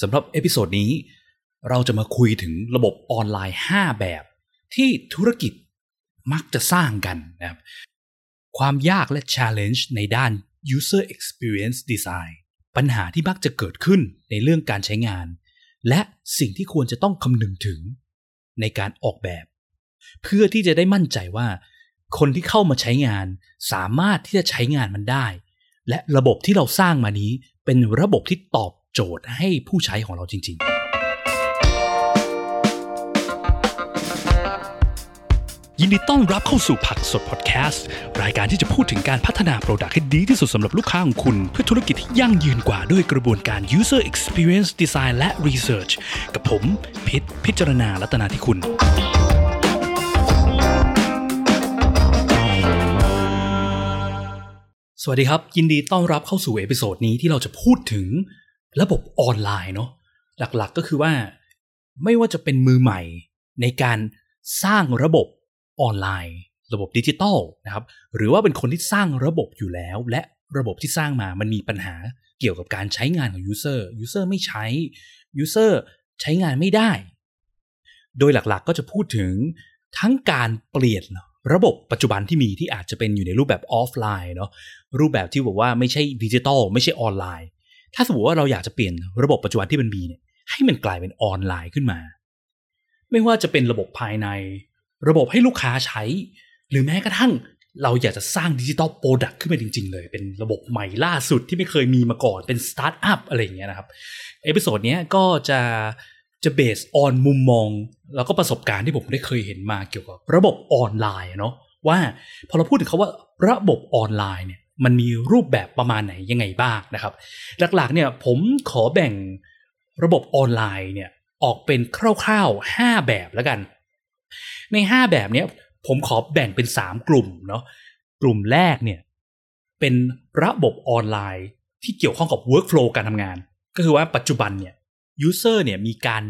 สำหรับ episode นี้ เราจะมาคุยถึงระบบออนไลน์ 5 แบบ ที่ธุรกิจมักจะสร้างกันนะครับ ความยากและ challenge ในด้าน user experience design ปัญหาที่มักจะเกิดขึ้นในเรื่องการใช้งาน และสิ่งที่ควรจะต้องคำนึงถึงในการออกแบบ เพื่อที่จะได้มั่นใจว่า คนที่เข้ามาใช้งาน สามารถที่จะใช้งานมันได้ และระบบที่เราสร้างมานี้เป็นระบบที่ตอบ โจทย์ให้ผู้ใช้ของเราจริง ๆ ยินดีต้อนรับเข้าสู่ผักสดพอดแคสต์ รายการที่จะพูดถึงการพัฒนาโปรดักต์ให้ดีที่สุดสำหรับลูกค้าของคุณ เพื่อธุรกิจที่ยั่งยืนกว่าด้วยกระบวนการ user experience design และ research กับผมพิษพิจารณาลัตนาที่คุณสวัสดีครับ ยินดีต้อนรับเข้าสู่ episode นี้ที่เราจะพูดถึง ระบบออนไลน์เนาะหลักๆก็คือว่า ไม่ว่าจะเป็นมือใหม่ในการสร้างระบบออนไลน์ ระบบดิจิตอลนะครับ หรือว่าเป็นคนที่สร้างระบบอยู่แล้ว และระบบที่สร้างมามันมีปัญหาเกี่ยวกับการใช้งานของ user user ไม่ใช้ user ใช้งานไม่ได้ โดยหลักๆก็จะพูดถึงทั้งการเปลี่ยนระบบปัจจุบันที่มีที่อาจจะเป็นอยู่ในรูปแบบออฟไลน์เนาะรูปแบบที่บอกว่าไม่ใช่ดิจิตอลไม่ใช่ออนไลน์ ถ้าสมมติว่าเราอยากจะเปลี่ยนระบบปัจจุบันที่มันมีเนี่ยให้มันกลายเป็นออนไลน์ขึ้นมา ไม่ว่าจะเป็นระบบภายใน ระบบให้ลูกค้าใช้ หรือแม้กระทั่งเราอยากจะสร้าง digital product ขึ้นมาจริง ๆ เลย เป็นระบบใหม่ล่าสุดที่ไม่เคยมีมาก่อน เป็นสตาร์ทอัพอะไรอย่างเงี้ยนะครับ episode นี้ก็จะจะ base on มุมมอง แล้วก็ประสบการณ์ที่ผมได้เคยเห็นมาเกี่ยวกับระบบออนไลน์เนาะว่าพอเราพูดถึงคาว่าระบบออนไลน์เนี่ย มันมีรูปแบบประมาณไหนยังไงบ้างนะครับ หลักๆเนี่ยผมขอแบ่งระบบออนไลน์เนี่ยออกเป็นคร่าวๆ 5 แบบแล้วกัน ใน 5 แบบเนี้ยผมขอแบ่งเป็น 3 กลุ่มเนาะกลุ่มแรกเนี่ยเป็นระบบออนไลน์ที่เกี่ยวข้องกับ workflow การทำงาน ก็คือว่าปัจจุบันเนี่ย user เนี่ยมีการ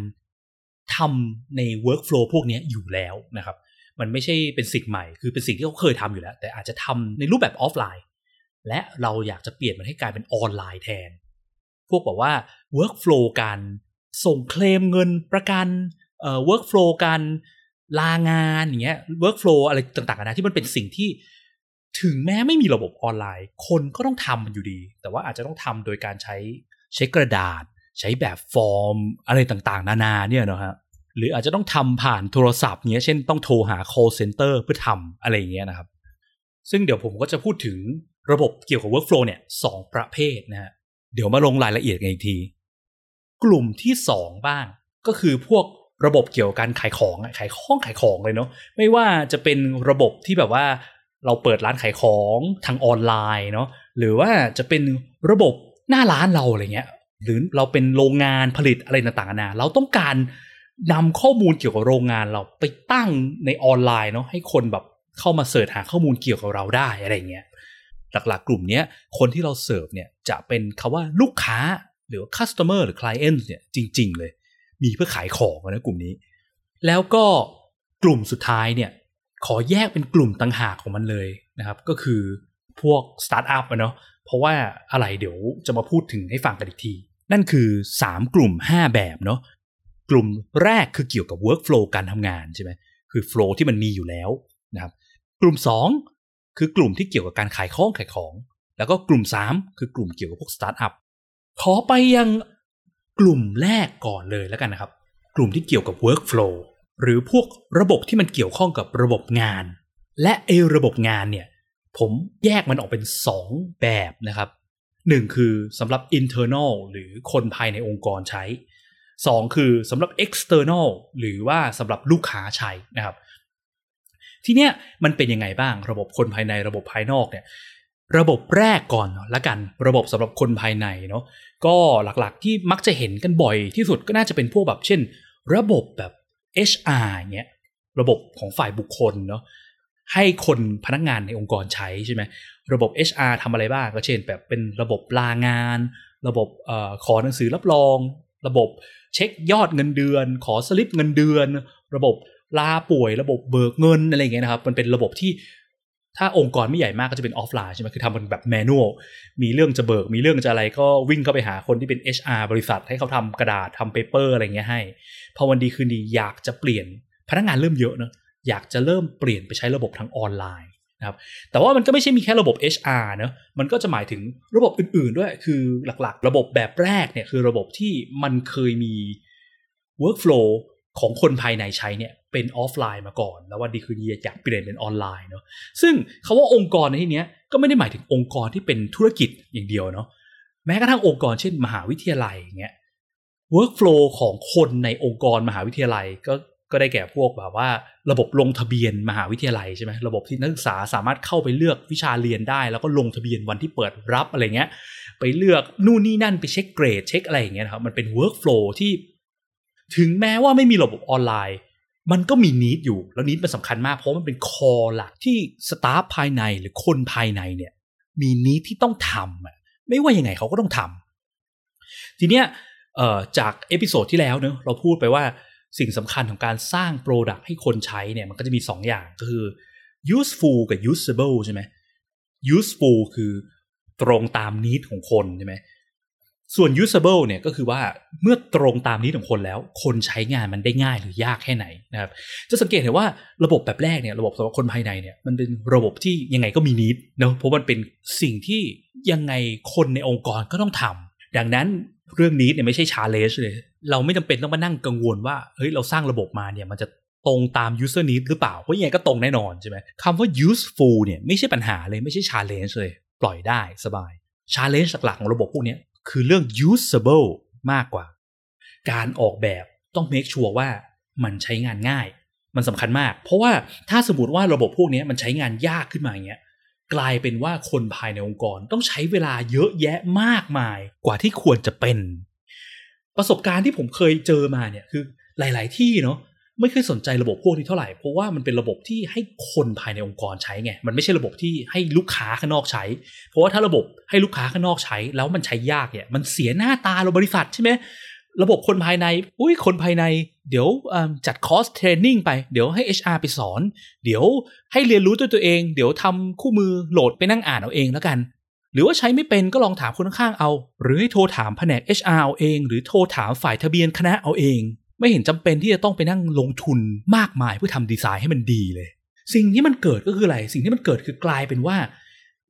ทำใน workflow พวกนี้อยู่แล้วนะครับ มันไม่ใช่เป็นสิ่งใหม่ คือเป็นสิ่งที่เขาเคยทำอยู่แล้ว แต่อาจจะทำในรูปแบบออฟไลน์ และเราอยากจะเปลี่ยนมันให้กลายเป็นออนไลน์แทน พวกบอกว่า workflow การส่งเคลมเงินประกันเอ่อ workflow การลางานอย่างเงี้ย workflow อะไรต่างๆนะที่มันเป็นสิ่งที่ถึงแม้ไม่มีระบบออนไลน์ คนก็ต้องทำมันอยู่ดี แต่ว่าอาจจะต้องทำโดยการใช้ใช้กระดาษ ใช้แบบฟอร์ม อะไรต่างๆ นานาเนี่ยนะฮะหรืออาจจะต้องทำผ่านโทรศัพท์เงี้ยเช่นต้องโทรหา call center เพื่อทำอะไรอย่างเงี้ยนะครับ ซึ่งเดี๋ยวผมก็จะพูดถึง ระบบเกี่ยวกับ workflow เนี่ยสองประเภทนะฮะเดี๋ยวมาลงรายละเอียดกันอีกที กลุ่มที่สองบ้างก็คือพวกระบบเกี่ยวกับการขายของขายของขายของเลยเนาะไม่ว่าจะเป็นระบบที่แบบว่าเราเปิดร้านขายของทางออนไลน์เนาะหรือว่าจะเป็นระบบหน้าร้านเราอะไรเงี้ยหรือเราเป็นโรงงานผลิตอะไรต่างๆนานาเราต้องการนำข้อมูลเกี่ยวกับโรงงานเราไปตั้งในออนไลน์เนาะให้คนแบบเข้ามาเสิร์ชหาข้อมูลเกี่ยวกับเราได้อะไรเงี้ย หลักๆ กลุ่มนี้คนที่เราเสิร์ฟเนี่ยจะเป็นคาว่าลูกค้าหรือ customer หรือ client เนี่ยจริง ๆ เลย มีเพื่อขายของนะกลุ่มนี้ แล้วก็กลุ่มสุดท้ายเนี่ยขอแยกเป็นกลุ่มต่างหากของมันเลยนะครับ ก็คือพวกสตาร์ทอัพเนาะเพราะว่าอะไรเดี๋ยวจะมาพูดถึงให้ฟังกันอีกที นั่นคือ 3 กลุ่ม 5 แบบเนาะกลุ่มแรกคือเกี่ยวกับ workflow การทำงานใช่ไหมคือ flow ที่มันมีอยู่แล้วนะครับกลุ่ม 2 คือกลุ่มที่เกี่ยวกับการขายของขายของ แล้วก็กลุ่ม 3 คือกลุ่มเกี่ยวกับพวกสตาร์ทอัพขอไปยังกลุ่มแรกก่อนเลยแล้วกันนะครับ กลุ่มที่เกี่ยวกับ workflow หรือพวกระบบที่มันเกี่ยวข้องกับระบบงาน และไอระบบงานเนี่ยผมแยกมันออกเป็น 2 แบบนะครับหนึ่งคือสำหรับ internal หรือคนภายในองค์กรใช้ 2 คือสำหรับ external หรือว่าสำหรับลูกค้าใช้นะครับ ทีเนี้ยมันเป็นยังไงบ้างระบบคนภายในระบบภายนอกเนี่ยระบบแรกก่อนละกัน ระบบสำหรับคนภายในเนาะก็หลักๆที่มักจะเห็นกันบ่อยที่สุดก็น่าจะเป็นพวกแบบเช่น ระบบแบบ HR เงี้ยระบบของฝ่ายบุคคลเนาะให้คนพนักงานในองค์กรใช้ใช่ไหมระบบ HR ทำอะไรบ้างก็เช่น แบบเป็นระบบลางาน ระบบออขอหนังสือรับรอง ระบบเช็คยอดเงินเดือน ขอสลิปเงินเดือน ระบบ ลาป่วยระบบเบิกเงินอะไรเงี้ยนะครับ มันเป็นระบบที่ถ้าองค์กรไม่ใหญ่มากก็จะเป็นออฟไลน์ใช่ไหมคือทำเป็นแบบ manual มีเรื่องจะเบิก มีเรื่องจะอะไรก็วิ่งเข้าไปหาคนที่เป็น HR บริษัทให้เขาทำกระดาษทำ paper อะไรเงี้ยให้ พอวันดีคืนดีอยากจะเปลี่ยนพนักงานเริ่มเยอะเนะอยากจะเริ่มเปลี่ยนไปใช้ระบบทางออนไลน์นะครับแต่ว่ามันก็ไม่ใช่มีแค่ระบบ HR เนะมันก็จะหมายถึงระบบอื่น ๆ ด้วยคือหลักๆ ระบบแบบแรกเนี่ยคือระบบที่มันเคยมี workflow ของคนภายในใช้เนี่ย เป็นออฟไลน์มาก่อน แล้ววันดีคืนดีอยากเปลี่ยนเป็นออนไลน์เนาะซึ่งคาว่าองค์กรในที่นี้ก็ไม่ได้หมายถึงองค์กรที่เป็นธุรกิจอย่างเดียวเนาะแม้กระทั่งองค์กรเช่น มหาวิทยาลัยอย่างเงี้ย workflow ของคนในองค์กรมหาวิทยาลัยก็ก็ได้แก่พวกแบบว่าระบบลงทะเบียนมหาวิทยาลัยใช่ไหมระบบที่นักศึกษาสามารถเข้าไปเลือกวิชาเรียนได้ แล้วก็ลงทะเบียนวันที่เปิดรับอะไรเงี้ย ไปเลือกนู่นนี่นั่นไปเช็คเกรดเช็คอะไรอย่างเงี้ยครับมันเป็น workflow ที่ถึงแม้ว่าไม่มีระบบออนไลน์ มันก็มี need อยู่แล้ว need มันสำคัญมากเพราะมันเป็น core หลักที่ staff ภายในหรือคนภายในเนี่ย มี need ที่ต้องทำไม่ว่ายังไงเขาก็ต้องทำทีเนี้ยจาก episode ที่แล้วเนอะเราพูดไปว่าสิ่งสำคัญของการสร้าง product ให้คนใช้เนี่ยมันก็จะมี 2อย่างก็คือ useful กับ usable ใช่ไหม useful คือตรงตาม need ของคนใช่ไหม ส่วน usable เนี่ยก็คือว่าเมื่อตรงตามนี้ของคนแล้ว คนใช้งานมันได้ง่ายหรือยากแค่ไหนนะครับจะสังเกตเห็นว่าระบบแบบแรกเนี่ยระบบสำหรับคนภายในเนี่ยมันเป็นระบบที่ยังไงก็มีนิดเนาะเพราะมันเป็นสิ่งที่ยังไงคนในองค์กรก็ต้องทำดังนั้นเรื่องนี้เนี่ยไม่ใช่ชาเลนจ์เลย เราไม่จำเป็นต้องมานั่งกังวลว่าเฮ้ยเราสร้างระบบมาเนี่ยมันจะตรงตาม user need หรือเปล่า เพราะยังไงก็ตรงแน่นอนใช่ไหมคำว่า useful เนี่ยไม่ใช่ปัญหาเลยไม่ใช่ challenge เลย ปล่อยได้สบาย challenge หลักๆของระบบพวกนี้ คือเรื่อง usable มากกว่า การออกแบบต้อง make sure ว่ามันใช้งานง่าย มันสำคัญมาก เพราะว่าถ้าสมมติว่าระบบพวกนี้มันใช้งานยากขึ้นมาอย่างเงี้ยกลายเป็นว่าคนภายในองค์กรต้องใช้เวลาเยอะแยะมากมายกว่าที่ควรจะเป็น ประสบการณ์ที่ผมเคยเจอมาเนี่ยคือหลาย ๆ ที่เนาะ ไม่เคยสนใจระบบพวกนี้เท่าไหร่เพราะว่ามันเป็นระบบที่ให้คนภายในองค์กรใช้ไงมันไม่ใช่ระบบที่ให้ลูกค้าข้างนอกใช้ เพราะว่าถ้าระบบให้ลูกค้าข้างนอกใช้ แล้วมันใช้ยากเนี่ยมันเสียหน้าตาเราบริษัทใช่ไหมระบบคนภายใน อุ้ยคนภายใน เดี๋ยวจัดคอร์ส training ไป เดี๋ยวให้ HR ไปสอน เดี๋ยวให้เรียนรู้ด้วยตัวเอง เดี๋ยวทำคู่มือโหลดไปนั่งอ่านเอาเองแล้วกัน หรือว่าใช้ไม่เป็นก็ลองถามคนข้างเอา หรือให้โทรถามแผนก HR เอาเอง หรือโทรถามฝ่ายทะเบียนคณะเอาเอง ไม่เห็นจำเป็นที่จะต้องไปนั่งลงทุนมากมายเพื่อทำดีไซน์ให้มันดีเลย สิ่งที่มันเกิดก็คืออะไร สิ่งที่มันเกิดคือกลายเป็นว่า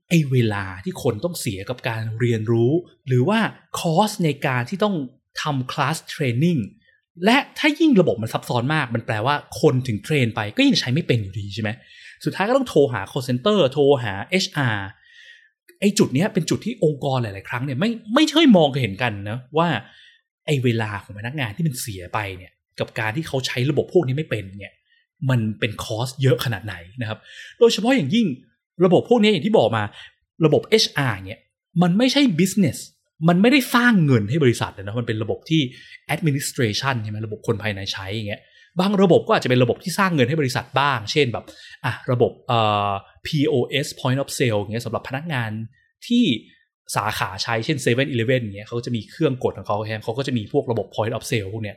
ไอ้เวลาที่คนต้องเสียกับการเรียนรู้ หรือว่าคอสในการที่ต้องทำคลาสเทรนนิ่งและถ้ายิ่งระบบมันซับซ้อนมาก มันแปลว่าคนถึงเทรนไปก็ยังใช้ไม่เป็นอยู่ดีใช่ไหมสุดท้ายก็ต้องโทรหา call center โทรหา HR ไอ้จุดนี้เป็นจุดที่องค์กรหลาย ๆ ครั้งเนี่ยไม่ไม่ใช่มองเห็นกันนะว่า อ้เวลาของพนักงานที่มันเสียไปเนี่ยกับการที่เขาใช้ระบบพวกนี้ไม่เป็นเนี่ยมันเป็นคอสเยอะขนาดไหนนะครับ โดยเฉพาะอย่างยิ่งระบบพวกนี้อย่างที่บอกมาระบบ HR เนี่ยมันไม่ใช่ business มันไม่ได้สร้างเงินให้บริษัทนะมันเป็นระบบที่ administration ใช่ไหมระบบคนภายในใช้อย่างเงี้ยบางระบบก็อาจจะเป็นระบบที่สร้างเงินให้บริษัทบ้าง เช่นแบบอะระบบเอ่อ POS point of sale อย่างเงี้ยสำหรับพนักงานที่ สาขาใช้เช่น7 e เ e ่ e อเงี้ยเขาจะมีเครื่องกดของเขาแฮมเขาก็จะมีพวกระบบ point of sale พวกเนี้ย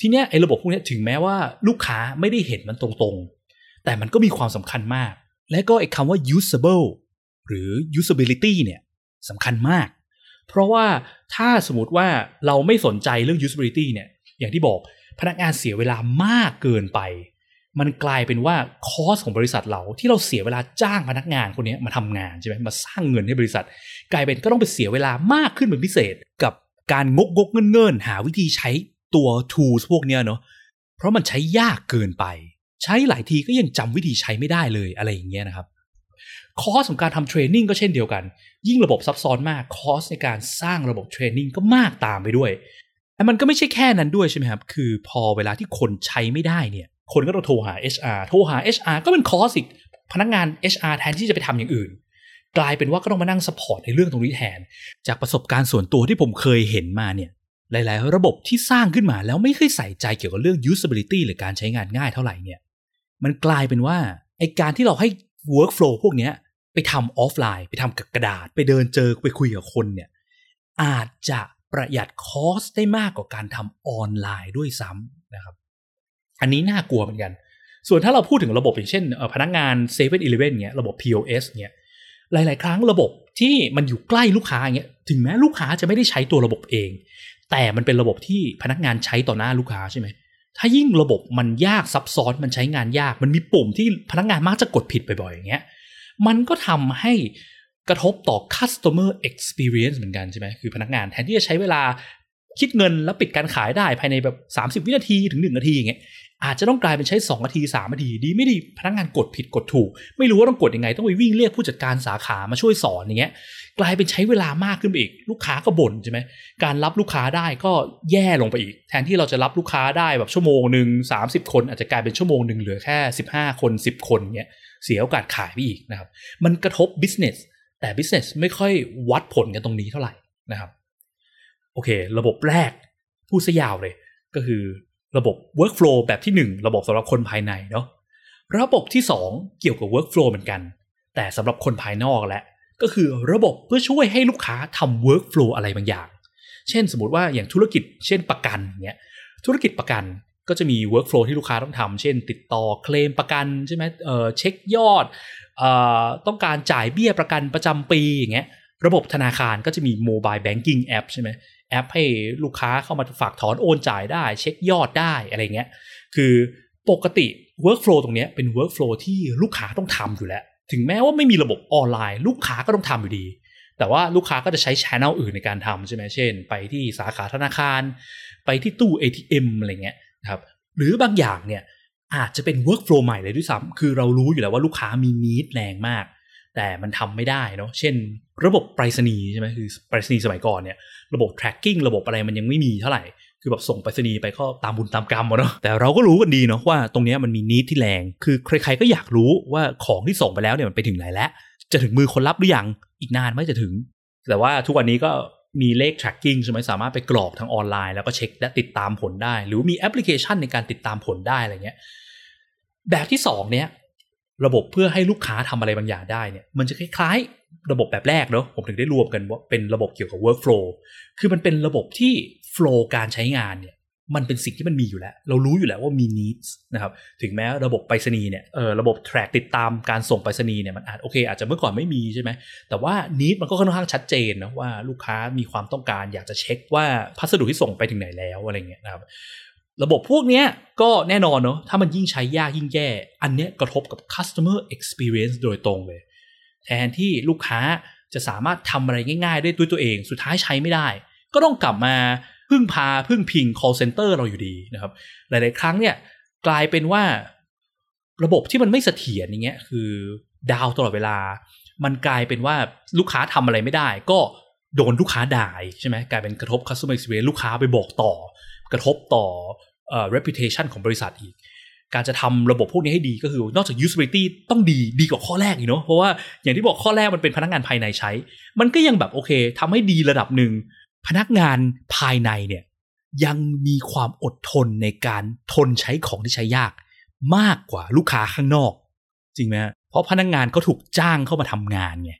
ทีเนี้ยไอ้ระบบพวกเนี้ยถึงแม้ว่าลูกค้าไม่ได้เห็นมันตรงๆ แต่มันก็มีความสำคัญมาก และก็ไอ้คำว่า usable หรือ usability เนี่ยสำคัญมาก เพราะว่าถ้าสมมติว่าเราไม่สนใจเรื่อง usability เนี่ยอย่างที่บอกพนักงานเสียเวลามากเกินไป มันกลายเป็นว่าคอสของบริษัทเราที่เราเสียเวลาจ้างพนักงานคนนี้มาทำงานใช่ไหมมาสร้างเงินให้บริษัท กลายเป็นก็ต้องไปเสียเวลามากขึ้นเป็นพิเศษ กับการงกงกเงินเงินหาวิธีใช้ตัว tools พวกเนี้ยเนาะเพราะมันใช้ยากเกินไป ใช้หลายทีก็ยังจำวิธีใช้ไม่ได้เลยอะไรอย่างเงี้ยนะครับคอสของการทำเทรนนิ่งก็เช่นเดียวกัน ยิ่งระบบซับซ้อนมากคอสในการสร้างระบบเทรนนิ่งก็มากตามไปด้วยแต่มันก็ไม่ใช่แค่นั้นด้วยใช่ไหมครับ คือพอเวลาที่คนใช้ไม่ได้เนี่ย คนก็ต้องโทรหา HR โทรหา HR ก็เป็นคอสอีกพนักงาน HR แทนที่จะไปทำอย่างอื่น กลายเป็นว่าก็ต้องมานั่ง support ในเรื่องตรงนี้แทน จากประสบการณ์ส่วนตัวที่ผมเคยเห็นมาเนี่ยหลาย ๆ ระบบที่สร้างขึ้นมาแล้วไม่เคยใส่ใจเกี่ยวกับเรื่อง usability หรือการใช้งานง่ายเท่าไหร่เนี่ย มันกลายเป็นว่าไอการที่เราให้ workflow พวกนี้ไปทำออฟไลน์ ไปทำกับกระดาษ ไปเดินเจอไปคุยกับคนเนี่ย อาจจะประหยัด cost ได้มากกว่าการทำออนไลน์ด้วยซ้ำนะครับ อันนี้น่ากลัวเหมือนกัน ส่วนถ้าเราพูดถึงระบบอย่างเช่นพนักงาน7 e เ e ่ e อเงี้ยระบบ POS เงี้ยหลาย ๆ ครั้งระบบที่มันอยู่ใกล้ลูกค้าเงี้ยถึงแม้ลูกค้าจะไม่ได้ใช้ตัวระบบเอง แต่มันเป็นระบบที่พนักงานใช้ต่อหน้าลูกค้าใช่ไหมถ้ายิ่งระบบมันยากซับซ้อนมันใช้งานยาก มันมีปุ่มที่พนักงานมักจะกดผิดบ่อยๆอย่างเงี้ยมันก็ทำให้กระทบต่อ customer experience เหมือนกันใช่ไหมคือพนักงานแทนที่จะใช้เวลาคิดเงินแล้วปิดการขายได้ภายในแบบ 30 วินาทีถึง 1 นาทีอย่างเงี้ย อาจจะต้องกลายเป็นใช้2นาที3นาทีดีไม่ดีพนักงานกดผิดกดถูก ไม่รู้ว่าต้องกดยังไง ต้องไปวิ่งเรียกผู้จัดการสาขามาช่วยสอนอย่างเงี้ย กลายเป็นใช้เวลามากขึ้นไปอีก ลูกค้าก็บ่นใช่ไหมการรับลูกค้าได้ก็แย่ลงไปอีก แทนที่เราจะรับลูกค้าได้แบบชั่วโมงหนึ่ง30 คน อาจจะกลายเป็นชั่วโมงหนึ่งเหลือแค่ 15 คน 10 คนเงี้ยเสียโอกาสขายไปอีกนะครับมันกระทบ business แต่ business ไม่ค่อยวัดผลกันตรงนี้เท่าไหร่นะครับโอเค ระบบแรกพูดซะยาวเลยก็คือ ระบบ workflow แบบที่ 1 ระบบสำหรับคนภายในเนาะระบบที่ 2 เกี่ยวกับ workflow เหมือนกัน แต่สำหรับคนภายนอกแหละ ก็คือระบบเพื่อช่วยให้ลูกค้าทำ workflow อะไรบางอย่าง เช่น สมมติว่าอย่างธุรกิจ เช่นประกันเนี่ยธุรกิจประกันก็จะมี workflow ที่ลูกค้าต้องทำเช่น ติดต่อเคลมประกันใช่ไหมเเช็คยอดอต้องการจ่ายเบี้ยประกันประจำปีอย่างเงี้ยระบบธนาคารก็จะมี mobile banking app ใช่ไหม แอปให้ลูกค้าเข้ามาฝากถอนโอนจ่ายได้ เช็คยอดได้อะไรเงี้ย คือปกติ workflow ตรงนี้เป็น workflow ที่ลูกค้าต้องทำอยู่แล้ว ถึงแม้ว่าไม่มีระบบออนไลน์ ลูกค้าก็ต้องทำอยู่ดี แต่ว่าลูกค้าก็จะใช้ช n นลอื่นในการทำใช่ไหมเช่น ไปที่สาขาธนาคาร ไปที่ตู้ ATM อะไรเงี้ยครับหรือบางอย่างเนี่ยอาจจะเป็น workflow ใหม่เลยด้วยซ้ำคือเรารู้อยู่แล้วว่าลูกค้ามีนิดแรงมาก แต่มันทำไม่ได้เนาะเช่น ระบบไปรษณีย์ใช่ไหมคือไปรษณีย์สมัยก่อนเนี่ยระบบ tracking ระบบอะไรมันยังไม่มีเท่าไหร่คือแบบส่งไปรษณีย์ไปก็ตามบุญตามกรรมเนาะแต่เราก็รู้กันดีเนาะว่าตรงนี้มันมีนิดที่แรง คือใครๆก็อยากรู้ว่าของที่ส่งไปแล้วเนี่ยมันไปถึงไหนแล้ว จะถึงมือคนรับหรือยังอีกนานไม่จะถึง แต่ว่าทุกวันนี้ก็มีเลข tracking ใช่ไหมสามารถไปกรอกทางออนไลน์ แล้วก็เช็คและติดตามผลได้ หรือมีแอปพลิเคชันในการติดตามผลได้อะไรเงี้ยแบบที่2เนี่ย ระบบเพื่อให้ลูกค้าทำอะไรบางอย่างได้เนี่ยมันจะคล้ายๆ ระบบแบบแรกเนาะผมถึงได้รวมกันว่าเป็นระบบเกี่ยวกับ workflow คือมันเป็นระบบที่ flow การใช้งานเนี่ยมันเป็นสิ่งที่มันมีอยู่แล้ว เรารู้อยู่แล้วว่ามี needs นะครับถึงแม้ระบบไปรษณีย์เนี่ยเออระบบ track ติดตามการส่งไปรษณีย์เนี่ยมันอาจโอเค อาจจะเมื่อก่อนไม่มีใช่ไหมแต่ว่า need มันก็ค่อนข้างชัดเจนนะว่าลูกค้ามีความต้องการอยากจะเช็คว่าพัสดุที่ส่งไปถึงไหนแล้วอะไรเงี้ยนะครับ ระบบพวกนี้ก็แน่นอนเนาะถ้ามันยิ่งใช้ยากยิ่งแย่อันนี้กระทบกับ customer experience โดยตรงเลย แทนที่ลูกค้าจะสามารถทำอะไรง่ายๆได้ด้วยตัวเอง สุดท้ายใช้ไม่ได้ ก็ต้องกลับมาพึ่งพาพึ่งพิง call center เราอยู่ดีนะครับ หลายๆ ครั้งเนี่ยกลายเป็นว่าระบบที่มันไม่เสถียรอย่างเงี้ยคือดาวตลอดเวลา มันกลายเป็นว่าลูกค้าทำอะไรไม่ได้ ก็โดนลูกค้าด่าใช่ไหมกลายเป็นกระทบ customer experience ลูกค้าไปบอกต่อ กระทบต่อ reputation ของบริษัทอีก การจะทำระบบพวกนี้ให้ดีก็คือนอกจาก usability ต้องดีดีกว่าข้อแรกอีกเนาะเพราะว่าอย่างที่บอกข้อแรกมันเป็นพนักงานภายในใช้ มันก็ยังแบบโอเคทำให้ดีระดับหนึ่งพนักงานภายในเนี่ยยังมีความอดทนในการทนใช้ของที่ใช้ยาก มากกว่าลูกค้าข้างนอก จริงไหมเพราะพนักงานเขาถูกจ้างเข้ามาทำงานไง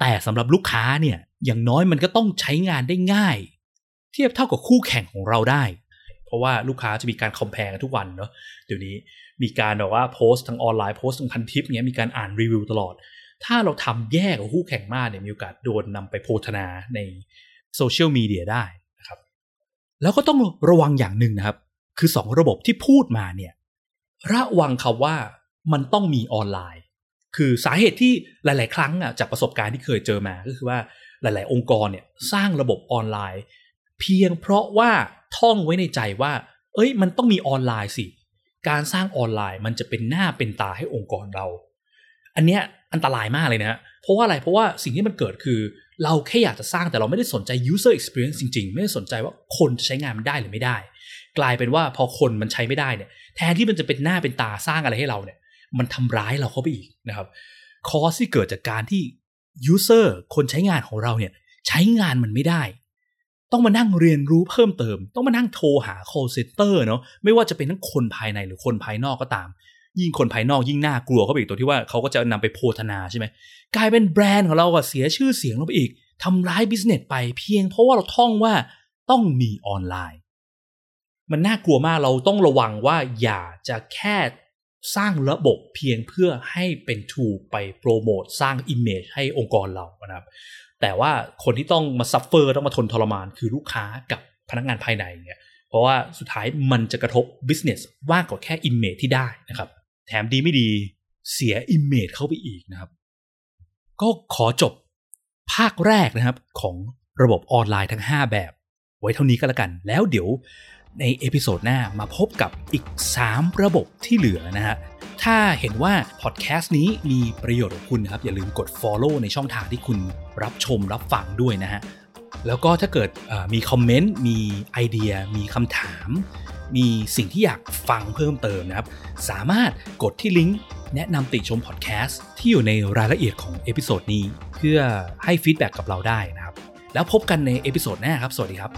แต่สำหรับลูกค้าเนี่ยอย่างน้อยมันก็ต้องใช้งานได้ง่าย เทียบเท่ากับคู่แข่งของเราได้ เพราะว่าลูกค้าจะมีการ compare กันทุกวันเนาะเดี๋ยวนี้มีการแบบว่าโพสต์ทางออนไลน์โพสต์ทางพันทิปเงี้ยมีการอ่านรีวิวตลอด ถ้าเราทำแย่กว่าคู่แข่งมากเนี่ยมีโอกาสโดนนำไปโพนทะนาในโซเชียลมีเดียได้นะครับ แล้วก็ต้องระวังอย่างหนึ่งนะครับ คือ 2 ระบบที่พูดมาเนี่ยระวังคำว่ามันต้องมีออนไลน์ คือสาเหตุที่หลาย ๆ ครั้งอะจากประสบการณ์ที่เคยเจอมาก็คือว่าหลาย ๆ องค์กรเนี่ยสร้างระบบออนไลน์ เพียงเพราะว่าท่องไว้ในใจว่า เอ้ย มันต้องมีออนไลน์สิ การสร้างออนไลน์มันจะเป็นหน้าเป็นตาให้องค์กรเรา อันเนี้ยอันตรายมากเลยนะ เพราะว่าอะไรเพราะว่าสิ่งที่มันเกิดคือ เราแค่อยากจะสร้างแต่เราไม่ได้สนใจ user experience จริง ๆ ไม่ได้สนใจว่าคนจะใช้งานมันได้หรือไม่ได้ กลายเป็นว่าพอคนมันใช้ไม่ได้เนี่ย แทนที่มันจะเป็นหน้าเป็นตาสร้างอะไรให้เราเนี่ย มันทำร้ายเราเข้าไปอีกนะครับ cost ที่เกิดจากการที่ user คนใช้งานของเราเนี่ยใช้งานมันไม่ได้ ต้องมานั่งเรียนรู้เพิ่มเติม ต้องมานั่งโทรหา call center เนาะไม่ว่าจะเป็นทั้งคนภายในหรือคนภายนอกก็ตาม ยิ่งคนภายนอกยิ่งน่ากลัวเข้าไปอีกตัวที่ว่าเขาก็จะนำไปโพนทะนาใช่ไหมกลายเป็นแบรนด์ของเราอะเสียชื่อเสียงเราไปอีกทำร้าย business ไปเพียงเพราะว่าเราท่องว่าต้องมีออนไลน์ มันน่ากลัวมากเราต้องระวังว่าอย่าจะแค่สร้างระบบเพียงเพื่อให้เป็น tool ไปโปรโมทสร้าง image ให้องค์กรเรานะครับ แต่ว่าคนที่ต้องมา suffer ต้องมาทนทรมาน คือลูกค้ากับพนักงานภายในเนี่ยเพราะว่าสุดท้ายมันจะกระทบ business มากกว่าแค่ image ที่ได้นะครับ แถมดีไม่ดีเสีย image เข้าไปอีกนะครับ ก็ขอจบภาคแรกนะครับของระบบออนไลน์ทั้ง 5 แบบ ไว้เท่านี้ก็แล้วกัน แล้วเดี๋ยวใน episode หน้ามาพบกับอีก 3 ระบบที่เหลือนะฮะ ถ้าเห็นว่าพอดแคสต์นี้มีประโยชน์กับคุณนะครับ อย่าลืมกด Follow ในช่องทางที่คุณ รับชมรับฟังด้วยนะฮะ แล้วก็ถ้าเกิดมีคอมเมนต์ มีไอเดีย มีคำถาม มีสิ่งที่อยากฟังเพิ่มเติมนะครับ สามารถกดที่ลิงก์แนะนำติชมพอดแคสต์ที่อยู่ในรายละเอียดของ episode นี้ เพื่อให้ feedback กับเราได้นะครับ แล้วพบกันใน episode หน้าครับ สวัสดีครับ